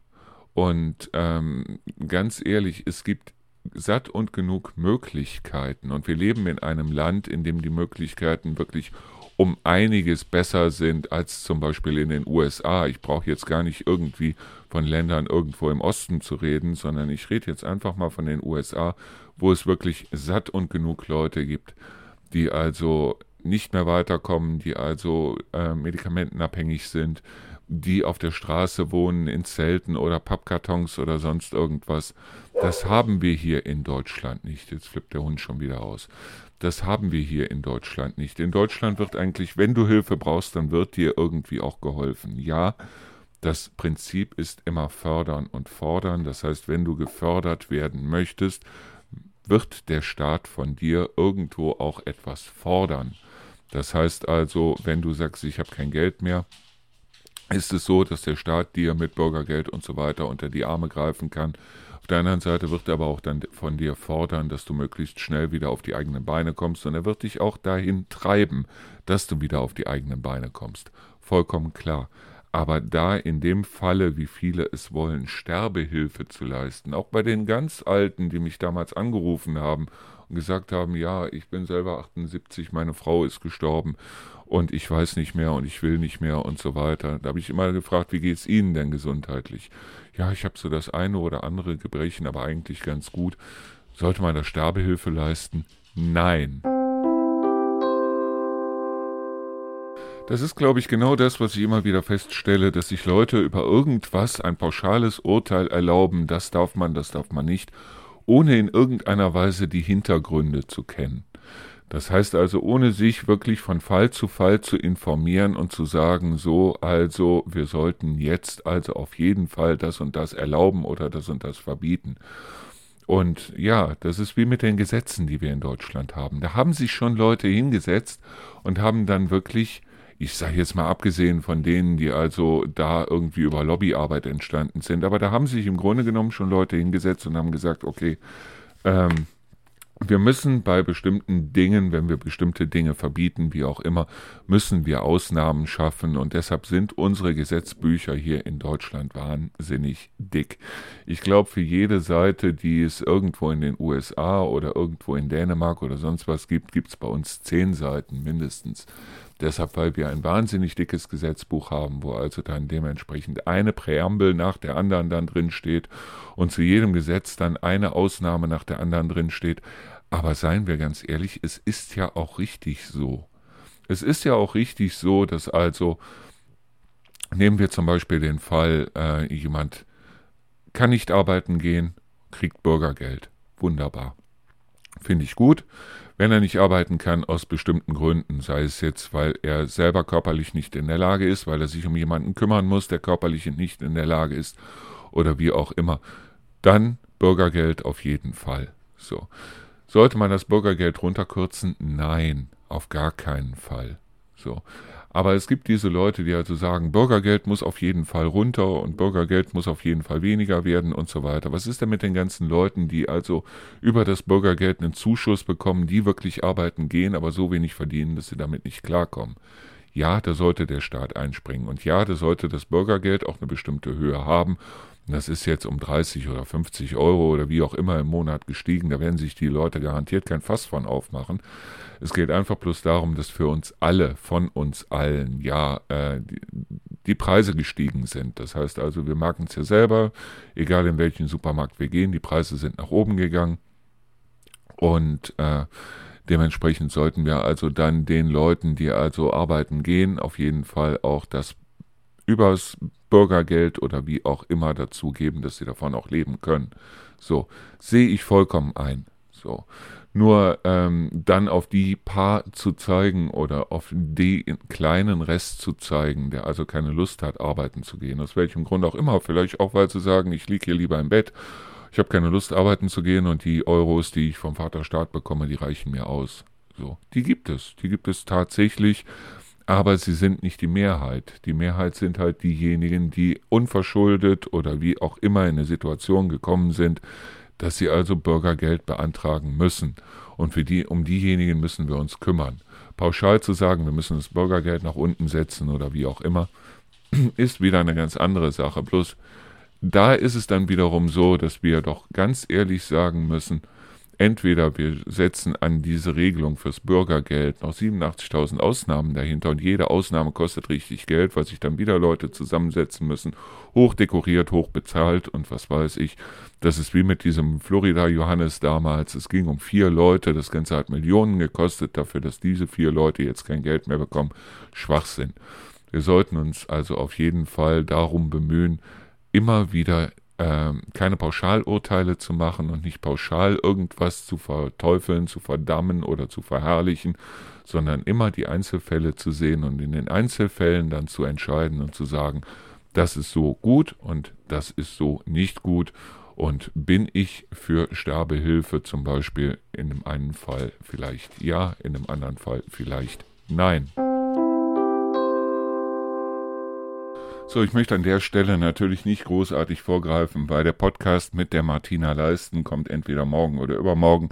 Und ähm, ganz ehrlich, es gibt satt und genug Möglichkeiten. Und wir leben in einem Land, in dem die Möglichkeiten wirklich um einiges besser sind als zum Beispiel in den USA. Ich brauche jetzt gar nicht irgendwie von Ländern irgendwo im Osten zu reden, sondern ich rede jetzt einfach mal von den USA, wo es wirklich satt und genug Leute gibt, die also nicht mehr weiterkommen, die also äh, medikamentenabhängig sind, die auf der Straße wohnen, in Zelten oder Pappkartons oder sonst irgendwas. Das haben wir hier in Deutschland nicht. Jetzt flippt der Hund schon wieder aus. Das haben wir hier in Deutschland nicht. In Deutschland wird eigentlich, wenn du Hilfe brauchst, dann wird dir irgendwie auch geholfen. Ja, das Prinzip ist immer fördern und fordern. Das heißt, wenn du gefördert werden möchtest, wird der Staat von dir irgendwo auch etwas fordern. Das heißt also, wenn du sagst, ich habe kein Geld mehr, ist es so, dass der Staat dir mit Bürgergeld und so weiter unter die Arme greifen kann. Auf der anderen Seite wird er aber auch dann von dir fordern, dass du möglichst schnell wieder auf die eigenen Beine kommst und er wird dich auch dahin treiben, dass du wieder auf die eigenen Beine kommst. Vollkommen klar. Aber da in dem Falle, wie viele es wollen, Sterbehilfe zu leisten, auch bei den ganz Alten, die mich damals angerufen haben und gesagt haben, ja, ich bin selber 78, meine Frau ist gestorben und ich weiß nicht mehr und ich will nicht mehr und so weiter. Da habe ich immer gefragt, wie geht es Ihnen denn gesundheitlich? Ja, ich habe so das eine oder andere Gebrechen, aber eigentlich ganz gut. Sollte man da Sterbehilfe leisten? Nein. Das ist, glaube ich, genau das, was ich immer wieder feststelle, dass sich Leute über irgendwas ein pauschales Urteil erlauben, das darf man, das darf man nicht, ohne in irgendeiner Weise die Hintergründe zu kennen. Das heißt also, ohne sich wirklich von Fall zu Fall zu informieren und zu sagen, so, also, wir sollten jetzt also auf jeden Fall das und das erlauben oder das und das verbieten. Und ja, das ist wie mit den Gesetzen, die wir in Deutschland haben. Da haben sich schon Leute hingesetzt und haben dann wirklich, ich sage jetzt mal abgesehen von denen, die also da irgendwie über Lobbyarbeit entstanden sind, aber da haben sich im Grunde genommen schon Leute hingesetzt und haben gesagt, okay, ähm, wir müssen bei bestimmten Dingen, wenn wir bestimmte Dinge verbieten, wie auch immer, müssen wir Ausnahmen schaffen und deshalb sind unsere Gesetzbücher hier in Deutschland wahnsinnig dick. Ich glaube, für jede Seite, die es irgendwo in den USA oder irgendwo in Dänemark oder sonst was gibt, gibt es bei uns zehn Seiten mindestens. Deshalb, weil wir ein wahnsinnig dickes Gesetzbuch haben, wo also dann dementsprechend eine Präambel nach der anderen dann drin steht und zu jedem Gesetz dann eine Ausnahme nach der anderen drin steht. Aber seien wir ganz ehrlich, es ist ja auch richtig so. Es ist ja auch richtig so, dass also, nehmen wir zum Beispiel den Fall, äh, jemand kann nicht arbeiten gehen, kriegt Bürgergeld. Wunderbar. Finde ich gut wenn er nicht arbeiten kann aus bestimmten Gründen, sei es jetzt, weil er selber körperlich nicht in der Lage ist, weil er sich um jemanden kümmern muss, der körperlich nicht in der Lage ist oder wie auch immer, dann Bürgergeld auf jeden Fall. So. Sollte man das Bürgergeld runterkürzen? Nein, auf gar keinen Fall. So. Aber es gibt diese Leute, die also sagen, Bürgergeld muss auf jeden Fall runter und Bürgergeld muss auf jeden Fall weniger werden und so weiter. Was ist denn mit den ganzen Leuten, die also über das Bürgergeld einen Zuschuss bekommen, die wirklich arbeiten gehen, aber so wenig verdienen, dass sie damit nicht klarkommen? Ja, da sollte der Staat einspringen. Und ja, da sollte das Bürgergeld auch eine bestimmte Höhe haben. Das ist jetzt um 30 oder 50 Euro oder wie auch immer im Monat gestiegen. Da werden sich die Leute garantiert kein Fass von aufmachen. Es geht einfach bloß darum, dass für uns alle, von uns allen, ja, äh, die, die, Preise gestiegen sind. Das heißt also, wir merken es ja selber, egal in welchen Supermarkt wir gehen, die Preise sind nach oben gegangen. Und äh, dementsprechend sollten wir also dann den Leuten, die also arbeiten gehen, auf jeden Fall auch das übers Bürgergeld oder wie auch immer dazu geben, dass sie davon auch leben können. So, sehe ich vollkommen ein. So. Nur ähm, dann auf die paar zu zeigen oder auf den kleinen Rest zu zeigen, der also keine Lust hat, arbeiten zu gehen, aus welchem Grund auch immer, vielleicht auch weil zu sagen, ich liege hier lieber im Bett, ich habe keine Lust, arbeiten zu gehen und die Euros, die ich vom Vaterstaat bekomme, die reichen mir aus. So, die gibt es, die gibt es tatsächlich aber sie sind nicht die Mehrheit. Die Mehrheit sind halt diejenigen, die unverschuldet oder wie auch immer in eine Situation gekommen sind, dass sie also Bürgergeld beantragen müssen. Und für die, um diejenigen müssen wir uns kümmern. Pauschal zu sagen, wir müssen das Bürgergeld nach unten setzen oder wie auch immer, ist wieder eine ganz andere Sache. Bloß da ist es dann wiederum so, dass wir doch ganz ehrlich sagen müssen, Entweder wir setzen an diese Regelung fürs Bürgergeld noch 87.000 Ausnahmen dahinter und jede Ausnahme kostet richtig Geld, weil sich dann wieder Leute zusammensetzen müssen, hochdekoriert, hochbezahlt und was weiß ich. Das ist wie mit diesem Florida Johannes damals. Es ging um vier Leute, das Ganze hat Millionen gekostet dafür, dass diese vier Leute jetzt kein Geld mehr bekommen. Schwachsinn. Wir sollten uns also auf jeden Fall darum bemühen, immer wieder äh, keine Pauschalurteile zu machen und nicht pauschal irgendwas zu verteufeln, zu verdammen oder zu verherrlichen, sondern immer die Einzelfälle zu sehen und in den Einzelfällen dann zu entscheiden und zu sagen, das ist so gut und das ist so nicht gut. Und bin ich für Sterbehilfe zum Beispiel in dem einen Fall vielleicht ja, in dem anderen Fall vielleicht nein. So, ich möchte an der Stelle natürlich nicht großartig vorgreifen, weil der Podcast mit der Martina Leisten kommt entweder morgen oder übermorgen.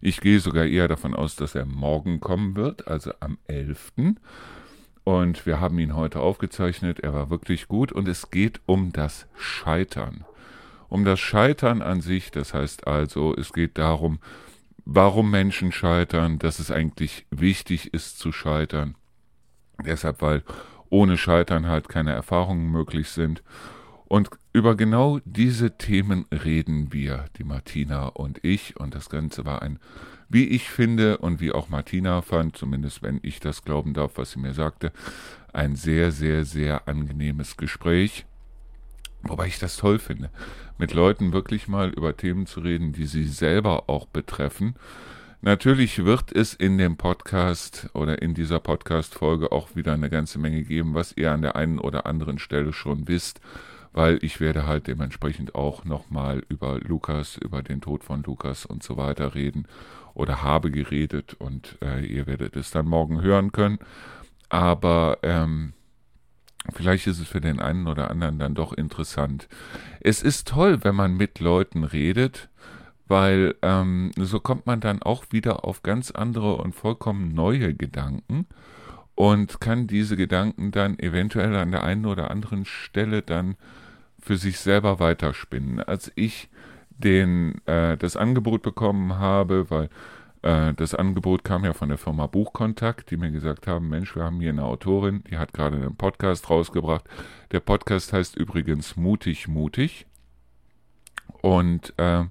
Ich gehe sogar eher davon aus, dass er morgen kommen wird, also am 11. Und wir haben ihn heute aufgezeichnet. Er war wirklich gut und es geht um das Scheitern. Um das Scheitern an sich, das heißt also, es geht darum, warum Menschen scheitern, dass es eigentlich wichtig ist zu scheitern. Deshalb, weil ohne Scheitern halt keine Erfahrungen möglich sind. Und über genau diese Themen reden wir, die Martina und ich. Und das Ganze war ein, wie ich finde und wie auch Martina fand, zumindest wenn ich das glauben darf, was sie mir sagte, ein sehr, sehr, sehr angenehmes Gespräch. Wobei ich das toll finde, mit Leuten wirklich mal über Themen zu reden, die sie selber auch betreffen Natürlich wird es in dem Podcast oder in dieser Podcast-Folge auch wieder eine ganze Menge geben, was ihr an der einen oder anderen Stelle schon wisst, weil ich werde halt dementsprechend auch nochmal über Lukas, über den Tod von Lukas und so weiter reden oder habe geredet und äh, ihr werdet es dann morgen hören können. Aber ähm, Vielleicht ist es für den einen oder anderen dann doch interessant. Es ist toll, wenn man mit Leuten redet, weil ähm, so kommt man dann auch wieder auf ganz andere und vollkommen neue Gedanken und kann diese Gedanken dann eventuell an der einen oder anderen Stelle dann für sich selber weiterspinnen. Als ich den, äh, das Angebot bekommen habe, weil äh, das Angebot kam ja von der Firma Buchkontakt, die mir gesagt haben, Mensch, wir haben hier eine Autorin, die hat gerade einen Podcast rausgebracht. Der Podcast heißt übrigens Mutig, Mutig. Und äh,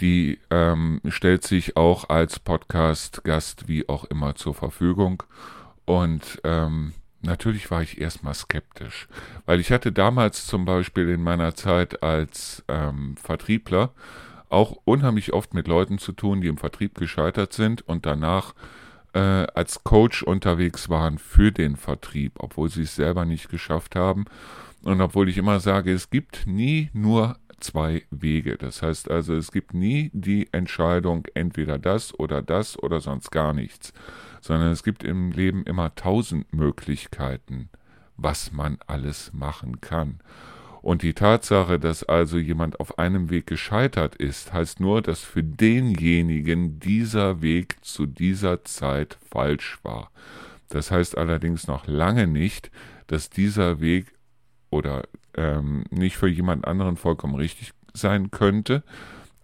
die ähm, stellt sich auch als Podcast-Gast wie auch immer zur Verfügung. Und ähm, natürlich war ich erstmal skeptisch, weil ich hatte damals zum Beispiel in meiner Zeit als ähm, Vertriebler auch unheimlich oft mit Leuten zu tun, die im Vertrieb gescheitert sind und danach äh, als Coach unterwegs waren für den Vertrieb, obwohl sie es selber nicht geschafft haben. Und obwohl ich immer sage, es gibt nie nur zwei Wege. Das heißt also, es gibt nie die Entscheidung, entweder das oder das oder sonst gar nichts, sondern es gibt im Leben immer tausend Möglichkeiten, was man alles machen kann. Und die Tatsache, dass also jemand auf einem Weg gescheitert ist, heißt nur, dass für denjenigen dieser Weg zu dieser Zeit falsch war. Das heißt allerdings noch lange nicht, dass dieser Weg oder ähm, nicht für jemand anderen vollkommen richtig sein könnte.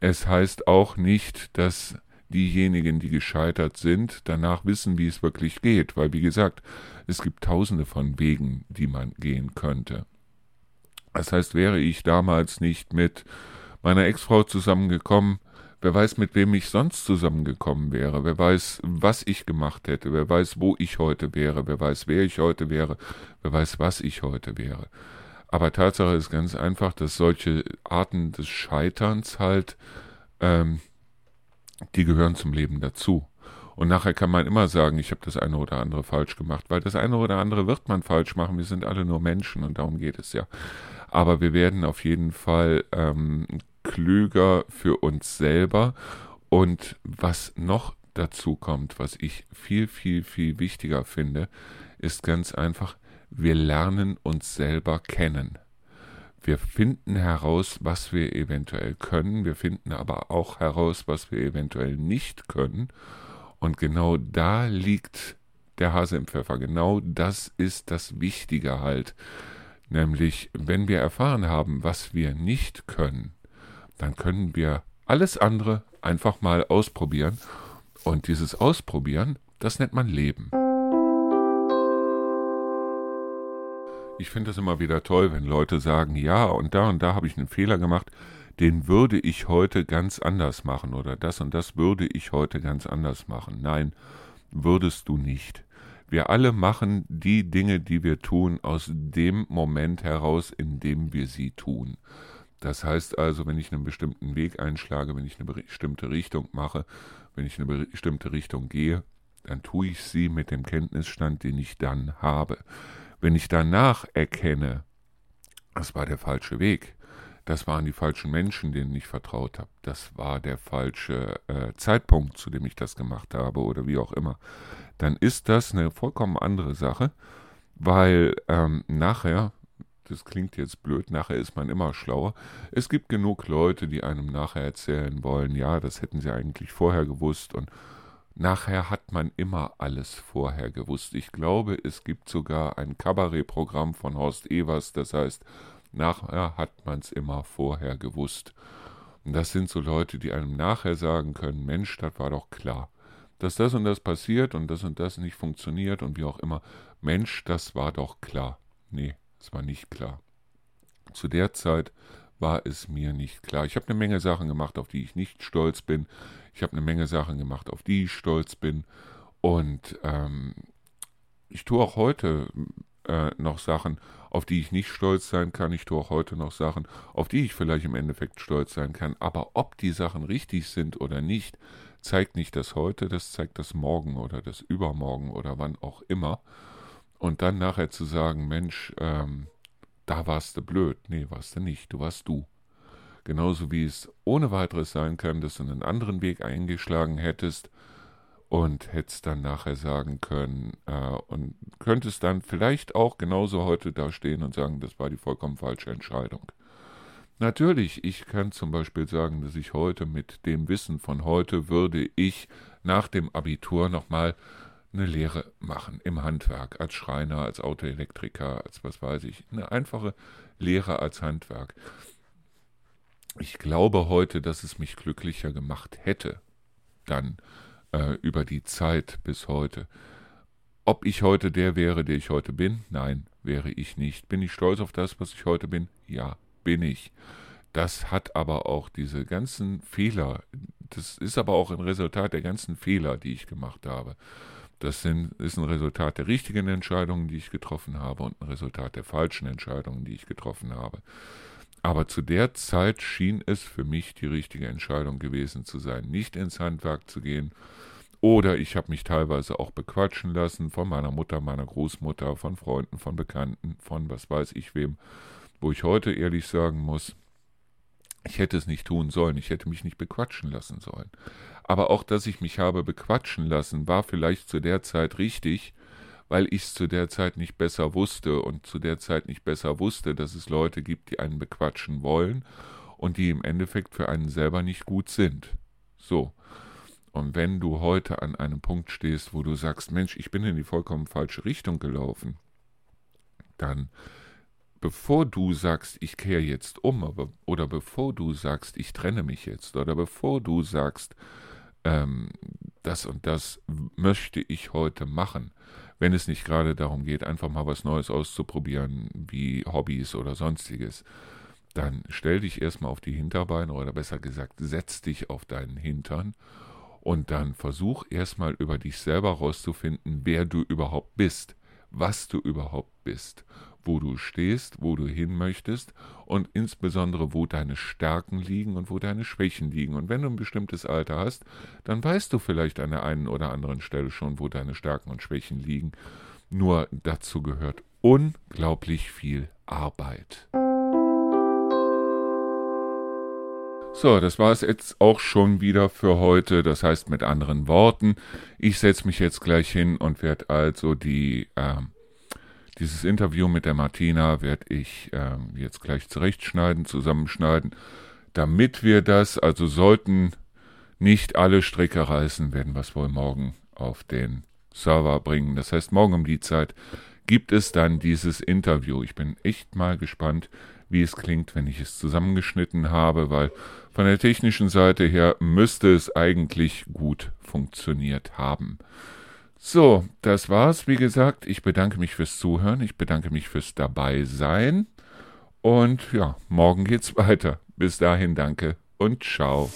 Es heißt auch nicht, dass diejenigen, die gescheitert sind, danach wissen, wie es wirklich geht, weil wie gesagt, es gibt tausende von Wegen, die man gehen könnte. Das heißt, wäre ich damals nicht mit meiner Ex-Frau zusammengekommen, wer weiß, mit wem ich sonst zusammengekommen wäre, wer weiß, was ich gemacht hätte, wer weiß, wo ich heute wäre, wer weiß, wer ich heute wäre, wer weiß, was ich heute wäre. Aber Tatsache ist ganz einfach, dass solche Arten des Scheiterns halt, ähm, die gehören zum Leben dazu. Und nachher kann man immer sagen, ich habe das eine oder andere falsch gemacht, weil das eine oder andere wird man falsch machen. Wir sind alle nur Menschen und darum geht es ja. Aber wir werden auf jeden Fall ähm, klüger für uns selber. Und was noch dazu kommt, was ich viel, viel, viel wichtiger finde, ist ganz einfach, wir lernen uns selber kennen. Wir finden heraus, was wir eventuell können, wir finden aber auch heraus, was wir eventuell nicht können. Und genau da liegt der Hase im Pfeffer. Genau das ist das Wichtige halt. Nämlich, wenn wir erfahren haben, was wir nicht können, dann können wir alles andere einfach mal ausprobieren. Und dieses Ausprobieren, das nennt man Leben. Ich finde es immer wieder toll, wenn Leute sagen, ja, und da und da habe ich einen Fehler gemacht, den würde ich heute ganz anders machen oder das und das würde ich heute ganz anders machen. Nein, würdest du nicht. Wir alle machen die Dinge, die wir tun, aus dem Moment heraus, in dem wir sie tun. Das heißt also, wenn ich einen bestimmten Weg einschlage, wenn ich eine bestimmte Richtung mache, wenn ich eine bestimmte Richtung gehe, dann tue ich sie mit dem Kenntnisstand, den ich dann habe. Wenn ich danach erkenne, das war der falsche Weg, das waren die falschen Menschen, denen ich vertraut habe, das war der falsche äh, Zeitpunkt, zu dem ich das gemacht habe oder wie auch immer, dann ist das eine vollkommen andere Sache, weil ähm, nachher, das klingt jetzt blöd, nachher ist man immer schlauer. Es gibt genug Leute, die einem nachher erzählen wollen, ja, das hätten sie eigentlich vorher gewusst und Nachher hat man immer alles vorher gewusst. Ich glaube, es gibt sogar ein Kabarettprogramm von Horst Evers, das heißt, nachher hat man es immer vorher gewusst. Und das sind so Leute, die einem nachher sagen können, Mensch, das war doch klar. Dass das und das passiert und das und das nicht funktioniert und wie auch immer. Mensch, das war doch klar. Nee, es war nicht klar. Zu der Zeit war es mir nicht klar. Ich habe eine Menge Sachen gemacht, auf die ich nicht stolz bin. Ich habe eine Menge Sachen gemacht, auf die ich stolz bin. Und ähm, ich tue auch heute äh, noch Sachen, auf die ich nicht stolz sein kann. Ich tue auch heute noch Sachen, auf die ich vielleicht im Endeffekt stolz sein kann. Aber ob die Sachen richtig sind oder nicht, zeigt nicht das heute, das zeigt das morgen oder das übermorgen oder wann auch immer. Und dann nachher zu sagen, Mensch, ähm, da warst du blöd. Nee, warst du nicht, du warst du. Genauso wie es ohne weiteres sein kann, dass du einen anderen Weg eingeschlagen hättest und hättest dann nachher sagen können äh, und könntest dann vielleicht auch genauso heute da stehen und sagen, das war die vollkommen falsche Entscheidung. Natürlich, ich kann zum Beispiel sagen, dass ich heute mit dem Wissen von heute würde ich nach dem Abitur nochmal eine Lehre machen im Handwerk, als Schreiner, als Autoelektriker, als was weiß ich, eine einfache Lehre als Handwerk. Ich glaube heute, dass es mich glücklicher gemacht hätte, dann äh, über die Zeit bis heute. Ob ich heute der wäre, der ich heute bin? Nein, wäre ich nicht. Bin ich stolz auf das, was ich heute bin? Ja, bin ich. Das hat aber auch diese ganzen Fehler, das ist aber auch ein Resultat der ganzen Fehler, die ich gemacht habe. Das sind, ist ein Resultat der richtigen Entscheidungen, die ich getroffen habe und ein Resultat der falschen Entscheidungen, die ich getroffen habe. Aber zu der Zeit schien es für mich die richtige Entscheidung gewesen zu sein, nicht ins Handwerk zu gehen. Oder ich habe mich teilweise auch bequatschen lassen von meiner Mutter, meiner Großmutter, von Freunden, von Bekannten, von was weiß ich wem, wo ich heute ehrlich sagen muss, ich hätte es nicht tun sollen, ich hätte mich nicht bequatschen lassen sollen. Aber auch, dass ich mich habe bequatschen lassen, war vielleicht zu der Zeit richtig, weil ich es zu der Zeit nicht besser wusste und zu der Zeit nicht besser wusste, dass es Leute gibt, die einen bequatschen wollen und die im Endeffekt für einen selber nicht gut sind. So. Und wenn du heute an einem Punkt stehst, wo du sagst, Mensch, ich bin in die vollkommen falsche Richtung gelaufen, dann bevor du sagst, ich kehre jetzt um, oder bevor du sagst, ich trenne mich jetzt, oder bevor du sagst, ähm, das und das möchte ich heute machen, wenn es nicht gerade darum geht, einfach mal was Neues auszuprobieren, wie Hobbys oder sonstiges, dann stell dich erstmal auf die Hinterbeine oder besser gesagt, setz dich auf deinen Hintern und dann versuch erstmal über dich selber rauszufinden, wer du überhaupt bist, was du überhaupt bist wo du stehst, wo du hin möchtest und insbesondere, wo deine Stärken liegen und wo deine Schwächen liegen. Und wenn du ein bestimmtes Alter hast, dann weißt du vielleicht an der einen oder anderen Stelle schon, wo deine Stärken und Schwächen liegen. Nur dazu gehört unglaublich viel Arbeit. So, das war es jetzt auch schon wieder für heute. Das heißt mit anderen Worten, ich setze mich jetzt gleich hin und werde also die äh, dieses Interview mit der Martina werde ich äh, jetzt gleich zurechtschneiden, zusammenschneiden, damit wir das, also sollten nicht alle Stricke reißen, werden wir es wohl morgen auf den Server bringen. Das heißt, morgen um die Zeit gibt es dann dieses Interview. Ich bin echt mal gespannt, wie es klingt, wenn ich es zusammengeschnitten habe, weil von der technischen Seite her müsste es eigentlich gut funktioniert haben. So, das war's. Wie gesagt, ich bedanke mich fürs Zuhören, ich bedanke mich fürs Dabeisein und ja, morgen geht's weiter. Bis dahin danke und ciao.